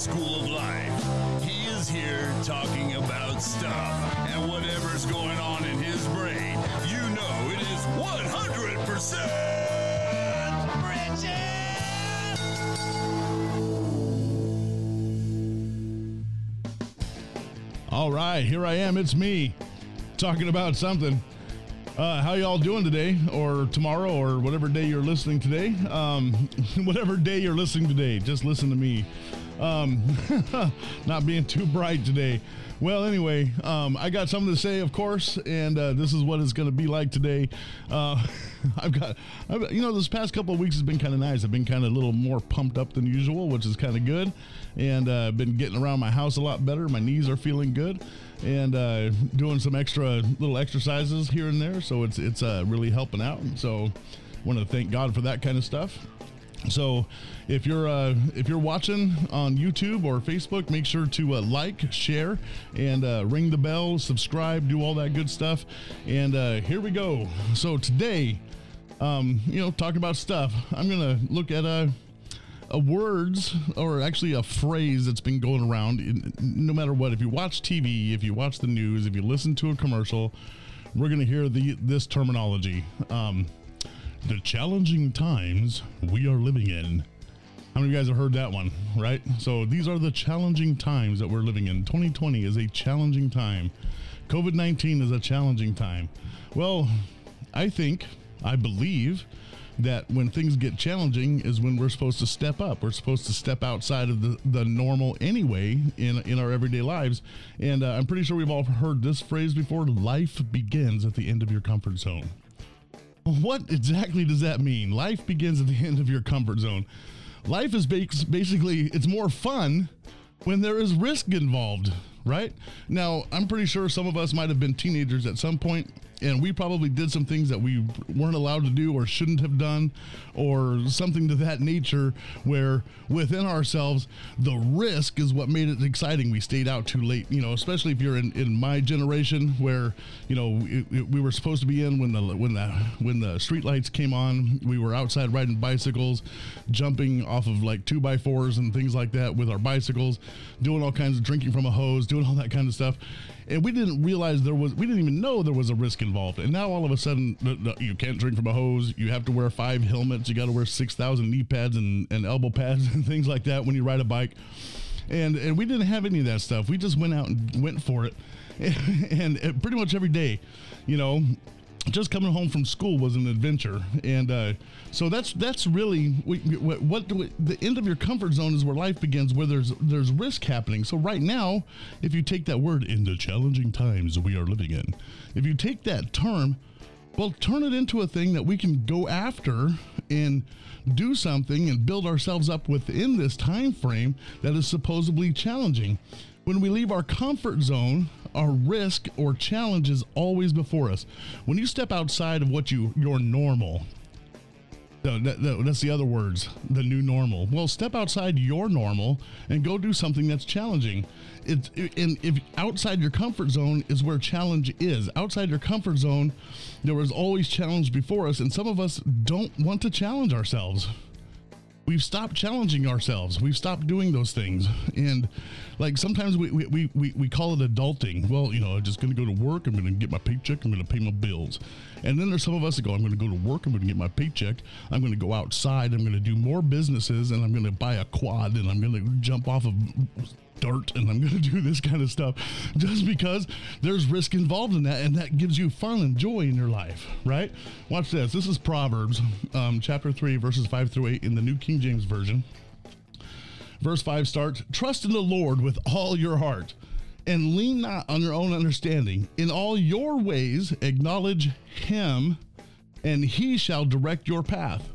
school of life. He is here talking about stuff and whatever's going on in his brain. You know it is 100% All right, here I am. It's me talking about something. Uh, how y'all doing today, or tomorrow, or whatever day you're listening today? Um, whatever day you're listening today, just listen to me. Um, not being too bright today. Well, anyway, um, I got something to say, of course, and uh, this is what it's going to be like today. Uh, I've got, I've, you know, this past couple of weeks has been kind of nice. I've been kind of a little more pumped up than usual, which is kind of good, and uh, I've been getting around my house a lot better. My knees are feeling good, and uh, doing some extra little exercises here and there. So it's it's uh, really helping out. So, want to thank God for that kind of stuff. So, if you're uh, if you're watching on YouTube or Facebook, make sure to uh, like, share, and uh, ring the bell, subscribe, do all that good stuff. And uh, here we go. So today, um, you know, talking about stuff, I'm gonna look at a. A words, or actually a phrase that's been going around. In, no matter what, if you watch TV, if you watch the news, if you listen to a commercial, we're going to hear the this terminology. Um, the challenging times we are living in. How many of you guys have heard that one, right? So these are the challenging times that we're living in. 2020 is a challenging time. COVID 19 is a challenging time. Well, I think, I believe that when things get challenging is when we're supposed to step up. We're supposed to step outside of the, the normal anyway in, in our everyday lives. And uh, I'm pretty sure we've all heard this phrase before life begins at the end of your comfort zone. What exactly does that mean? Life begins at the end of your comfort zone. Life is basically, it's more fun when there is risk involved, right? Now, I'm pretty sure some of us might have been teenagers at some point and we probably did some things that we weren't allowed to do or shouldn't have done or something to that nature where within ourselves the risk is what made it exciting. We stayed out too late you know especially if you're in, in my generation where you know we were supposed to be in when the when the when the street lights came on. We were outside riding bicycles jumping off of like two by fours and things like that with our bicycles doing all kinds of drinking from a hose doing all that kind of stuff. And we didn't realize there was we didn't even know there was a risk involved and now all of a sudden you can't drink from a hose. You have to wear five helmets. You got to wear 6000 knee pads and, and elbow pads and things like that when you ride a bike. And and we didn't have any of that stuff. We just went out and went for it. And, and pretty much every day you know just coming home from school was an adventure, and uh, so that's that's really what, what, the end of your comfort zone is where life begins, where there's there's risk happening. So right now, if you take that word in the challenging times we are living in, if you take that term, well, turn it into a thing that we can go after and do something and build ourselves up within this time frame that is supposedly challenging. When we leave our comfort zone, our risk or challenge is always before us. When you step outside of what you your normal, no, that, that, that's the other words, the new normal. Well, step outside your normal and go do something that's challenging. It's and if outside your comfort zone is where challenge is. Outside your comfort zone, there was always challenge before us, and some of us don't want to challenge ourselves we've stopped challenging ourselves. We've stopped doing those things. And like sometimes we, we, we, we call it adulting. Well, you know, I'm just going to go to work. I'm going to get my paycheck. I'm going to pay my bills. And then there's some of us that go, I'm going to go to work. I'm going to get my paycheck. I'm going to go outside. I'm going to do more businesses and I'm going to buy a quad and I'm going to jump off of dirt and I'm going to do this kind of stuff just because there's risk involved in that and that gives you fun and joy in your life, right? Watch this. This is Proverbs um, chapter 3, verses 5 through 8 in the New King James Version. Verse 5 starts Trust in the Lord with all your heart and lean not on your own understanding. In all your ways, acknowledge him, and he shall direct your path.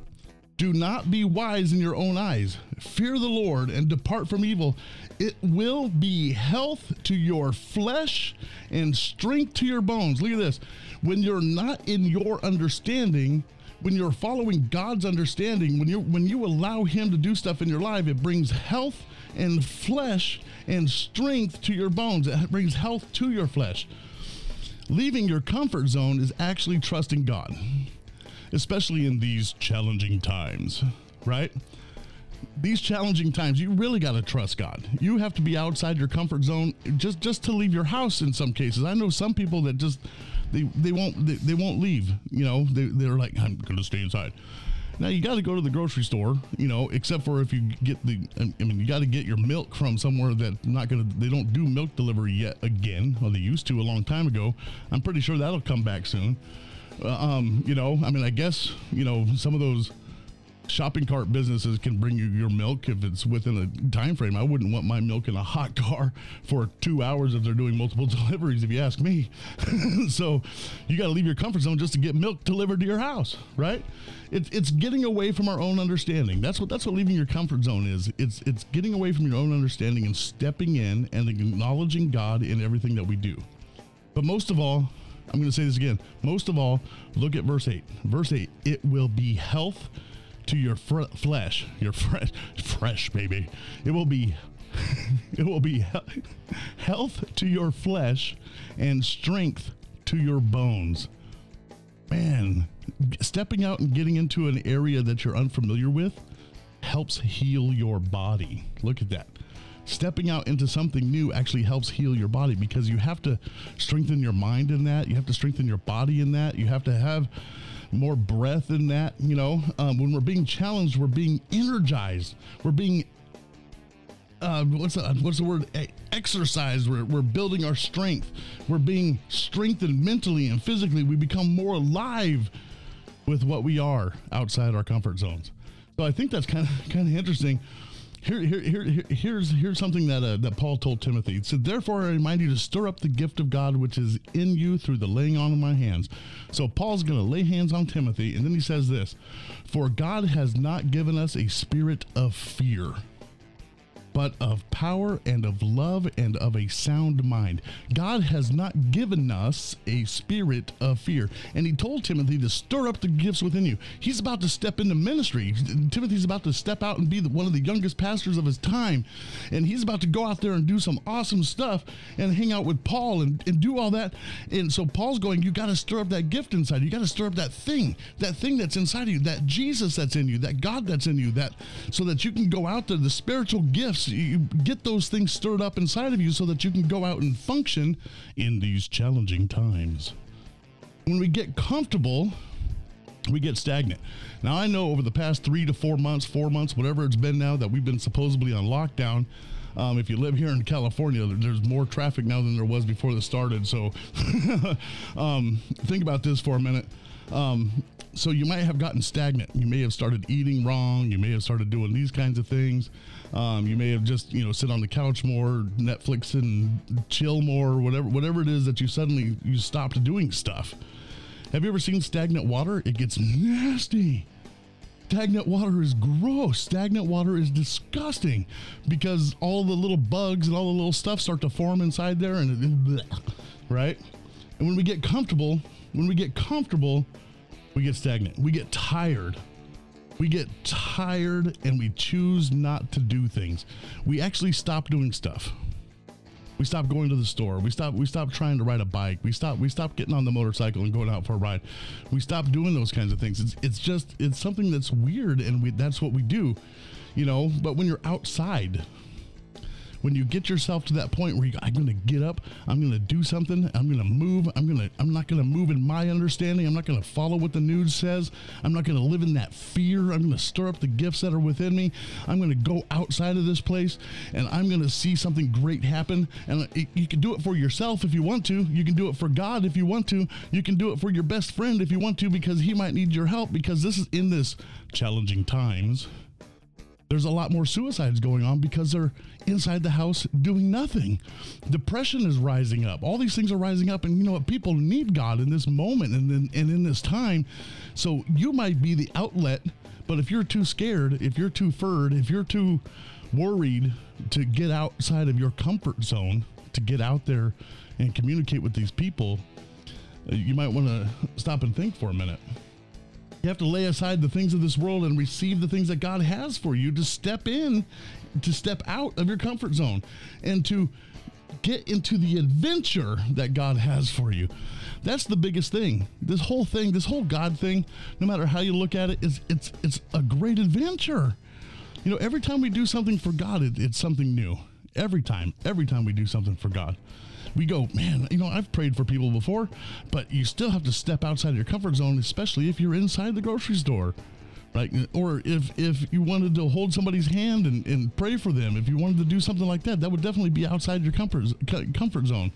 Do not be wise in your own eyes. Fear the Lord and depart from evil. It will be health to your flesh and strength to your bones. Look at this. When you're not in your understanding, when you're following God's understanding, when you when you allow him to do stuff in your life, it brings health and flesh and strength to your bones. It brings health to your flesh. Leaving your comfort zone is actually trusting God especially in these challenging times, right? these challenging times, you really got to trust God. You have to be outside your comfort zone just just to leave your house. In some cases, I know some people that just they they won't they, they won't leave. You know, they they're like, I'm going to stay inside. Now you got to go to the grocery store, you know, except for if you get the, I mean, you got to get your milk from somewhere that not going to, they don't do milk delivery yet again, or they used to a long time ago. I'm pretty sure that'll come back soon. Um, you know, I mean, I guess, you know, some of those shopping cart businesses can bring you your milk if it's within a time frame. I wouldn't want my milk in a hot car for two hours if they're doing multiple deliveries, if you ask me. so you got to leave your comfort zone just to get milk delivered to your house, right? It, it's getting away from our own understanding. That's what that's what leaving your comfort zone is. It's it's getting away from your own understanding and stepping in and acknowledging God in everything that we do. But most of all, I'm going to say this again. Most of all, look at verse 8. Verse 8, it will be health to your fr- flesh, your fresh, fresh baby. It will be, it will be he- health to your flesh and strength to your bones. Man, stepping out and getting into an area that you're unfamiliar with helps heal your body. Look at that. Stepping out into something new actually helps heal your body because you have to strengthen your mind in that. You have to strengthen your body in that. You have to have more breath in that. You know, um, when we're being challenged, we're being energized. We're being uh, what's the, what's the word? Exercise. We're, we're building our strength. We're being strengthened mentally and physically. We become more alive with what we are outside our comfort zones. So I think that's kind of kind of interesting. Here, here, here, here's here's something that uh, that Paul told Timothy. He said, "Therefore, I remind you to stir up the gift of God which is in you through the laying on of my hands." So Paul's going to lay hands on Timothy, and then he says this: "For God has not given us a spirit of fear." But of power and of love and of a sound mind. God has not given us a spirit of fear. And he told Timothy to stir up the gifts within you. He's about to step into ministry. Timothy's about to step out and be the, one of the youngest pastors of his time. And he's about to go out there and do some awesome stuff and hang out with Paul and, and do all that. And so Paul's going, You got to stir up that gift inside you. Got to stir up that thing, that thing that's inside of you, that Jesus that's in you, that God that's in you, that so that you can go out there, the spiritual gifts you get those things stirred up inside of you so that you can go out and function in these challenging times. When we get comfortable, we get stagnant. Now, I know over the past three to four months, four months, whatever it's been now that we've been supposedly on lockdown. Um, if you live here in California, there's more traffic now than there was before this started. So um, think about this for a minute. Um, so you might have gotten stagnant. You may have started eating wrong. You may have started doing these kinds of things. Um, you may have just you know sit on the couch more, Netflix and chill more, whatever whatever it is that you suddenly you stopped doing stuff. Have you ever seen stagnant water? It gets nasty. Stagnant water is gross. Stagnant water is disgusting because all the little bugs and all the little stuff start to form inside there, and right. And when we get comfortable, when we get comfortable, we get stagnant. We get tired. We get tired and we choose not to do things. We actually stop doing stuff. We stop going to the store. We stop we stop trying to ride a bike. We stop we stop getting on the motorcycle and going out for a ride. We stop doing those kinds of things. It's it's just it's something that's weird and we that's what we do. You know, but when you're outside, when you get yourself to that point where you go, I'm going to get up, I'm going to do something, I'm going to move, I'm going to, I'm not going to move in my understanding, I'm not going to follow what the news says, I'm not going to live in that fear, I'm going to stir up the gifts that are within me, I'm going to go outside of this place and I'm going to see something great happen. And you can do it for yourself if you want to, you can do it for God if you want to, you can do it for your best friend if you want to, because he might need your help because this is in this challenging times there's a lot more suicides going on because they're inside the house doing nothing. Depression is rising up. All these things are rising up, and you know what? People need God in this moment and in, and in this time. So you might be the outlet, but if you're too scared, if you're too furred, if you're too worried to get outside of your comfort zone, to get out there and communicate with these people, uh, you might want to stop and think for a minute. You have to lay aside the things of this world and receive the things that God has for you to step in, to step out of your comfort zone and to get into the adventure that God has for you. That's the biggest thing. This whole thing, this whole God thing, no matter how you look at it, is it's it's a great adventure. You know, every time we do something for God, it, it's something new. Every time, every time we do something for God, we go, man, you know, I've prayed for people before, but you still have to step outside of your comfort zone, especially if you're inside the grocery store. Right? Or if, if you wanted to hold somebody's hand and, and pray for them, if you wanted to do something like that, that would definitely be outside your comfort comfort zone.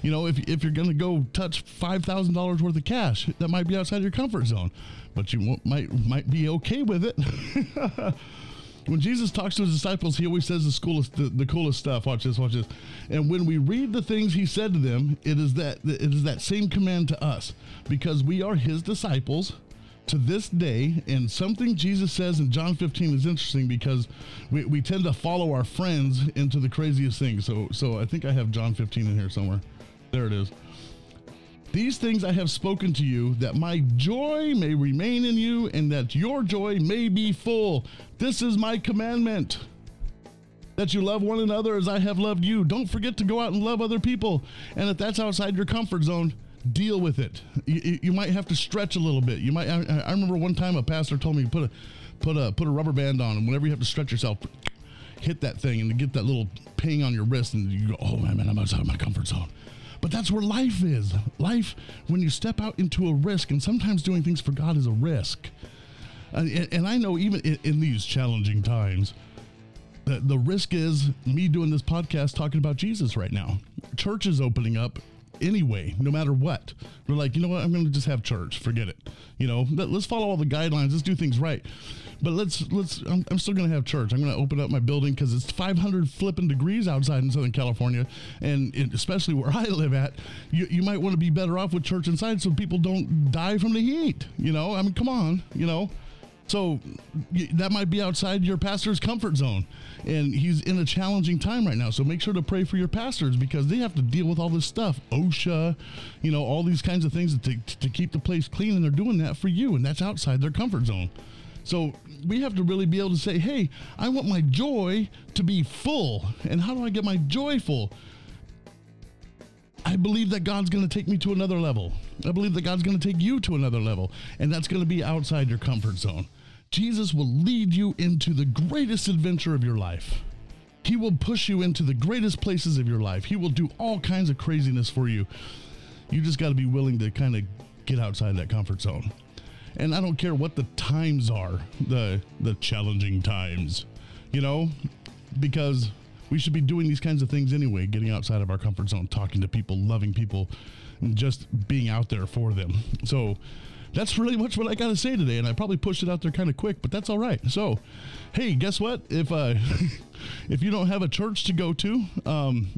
You know, if, if you're going to go touch five thousand dollars worth of cash, that might be outside your comfort zone, but you might might be okay with it. when Jesus talks to his disciples, he always says the coolest, the, the, coolest stuff. Watch this, watch this. And when we read the things he said to them, it is that it is that same command to us because we are his disciples to this day. And something Jesus says in John 15 is interesting because we, we tend to follow our friends into the craziest things. So so I think I have John 15 in here somewhere. There it is. These things I have spoken to you, that my joy may remain in you, and that your joy may be full. This is my commandment that you love one another as I have loved you. Don't forget to go out and love other people. And if that's outside your comfort zone, deal with it. You, you might have to stretch a little bit. You might. I, I, remember one time a pastor told me put a put a put a rubber band on, and whenever you have to stretch yourself, hit that thing and get that little ping on your wrist, and you go, "Oh man, man I'm outside of my comfort zone." But that's where life is. Life, when you step out into a risk, and sometimes doing things for God is a risk. and, and, I know even in, in these challenging times, the, the risk is me doing this podcast talking about Jesus right now. Church is opening up anyway, no matter what. We're like, you know what? I'm going to just have church. Forget it. You know, let's follow all the guidelines. Let's do things right. But let's let's. I'm, I'm still going to have church. I'm going to open up my building because it's 500 flipping degrees outside in Southern California, and it, especially where I live at, you you might want to be better off with church inside so people don't die from the heat. You know, I mean, come on. You know. So that might be outside your pastor's comfort zone. And he's in a challenging time right now. So make sure to pray for your pastors because they have to deal with all this stuff OSHA, you know, all these kinds of things to, to keep the place clean. And they're doing that for you. And that's outside their comfort zone. So we have to really be able to say, hey, I want my joy to be full. And how do I get my joy full? I believe that God's going to take me to another level. I believe that God's going to take you to another level. And that's going to be outside your comfort zone. Jesus will lead you into the greatest adventure of your life. He will push you into the greatest places of your life. He will do all kinds of craziness for you. You just got to be willing to kind of get outside that comfort zone. And I don't care what the times are, the the challenging times, you know, because we should be doing these kinds of things anyway, getting outside of our comfort zone, talking to people, loving people, and just being out there for them. So that's really much what I got to say today, and I probably pushed it out there kind of quick, but that's all right. So, hey, guess what? If uh, if you don't have a church to go to, um,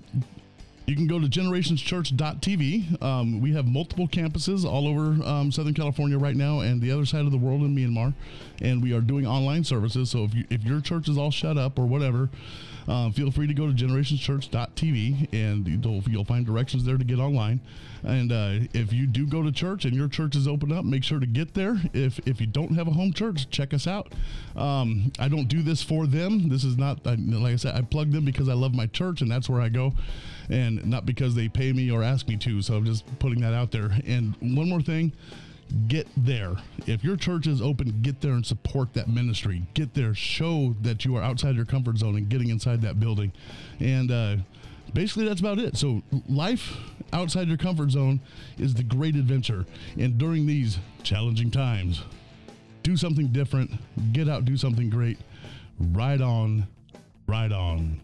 you can go to generationschurch.tv. Um, we have multiple campuses all over um, Southern California right now and the other side of the world in Myanmar. And we are doing online services. So if, you, if your church is all shut up or whatever, uh, feel free to go to generationschurch.tv and you'll, you'll find directions there to get online. And uh, if you do go to church and your church is open up, make sure to get there. If, if you don't have a home church, check us out. Um, I don't do this for them. This is not, like I said, I plug them because I love my church and that's where I go. And not because they pay me or ask me to. So I'm just putting that out there. And one more thing get there. If your church is open, get there and support that ministry. Get there, show that you are outside your comfort zone and getting inside that building. And uh, basically, that's about it. So, life outside your comfort zone is the great adventure. And during these challenging times, do something different, get out, do something great. Ride on, ride on.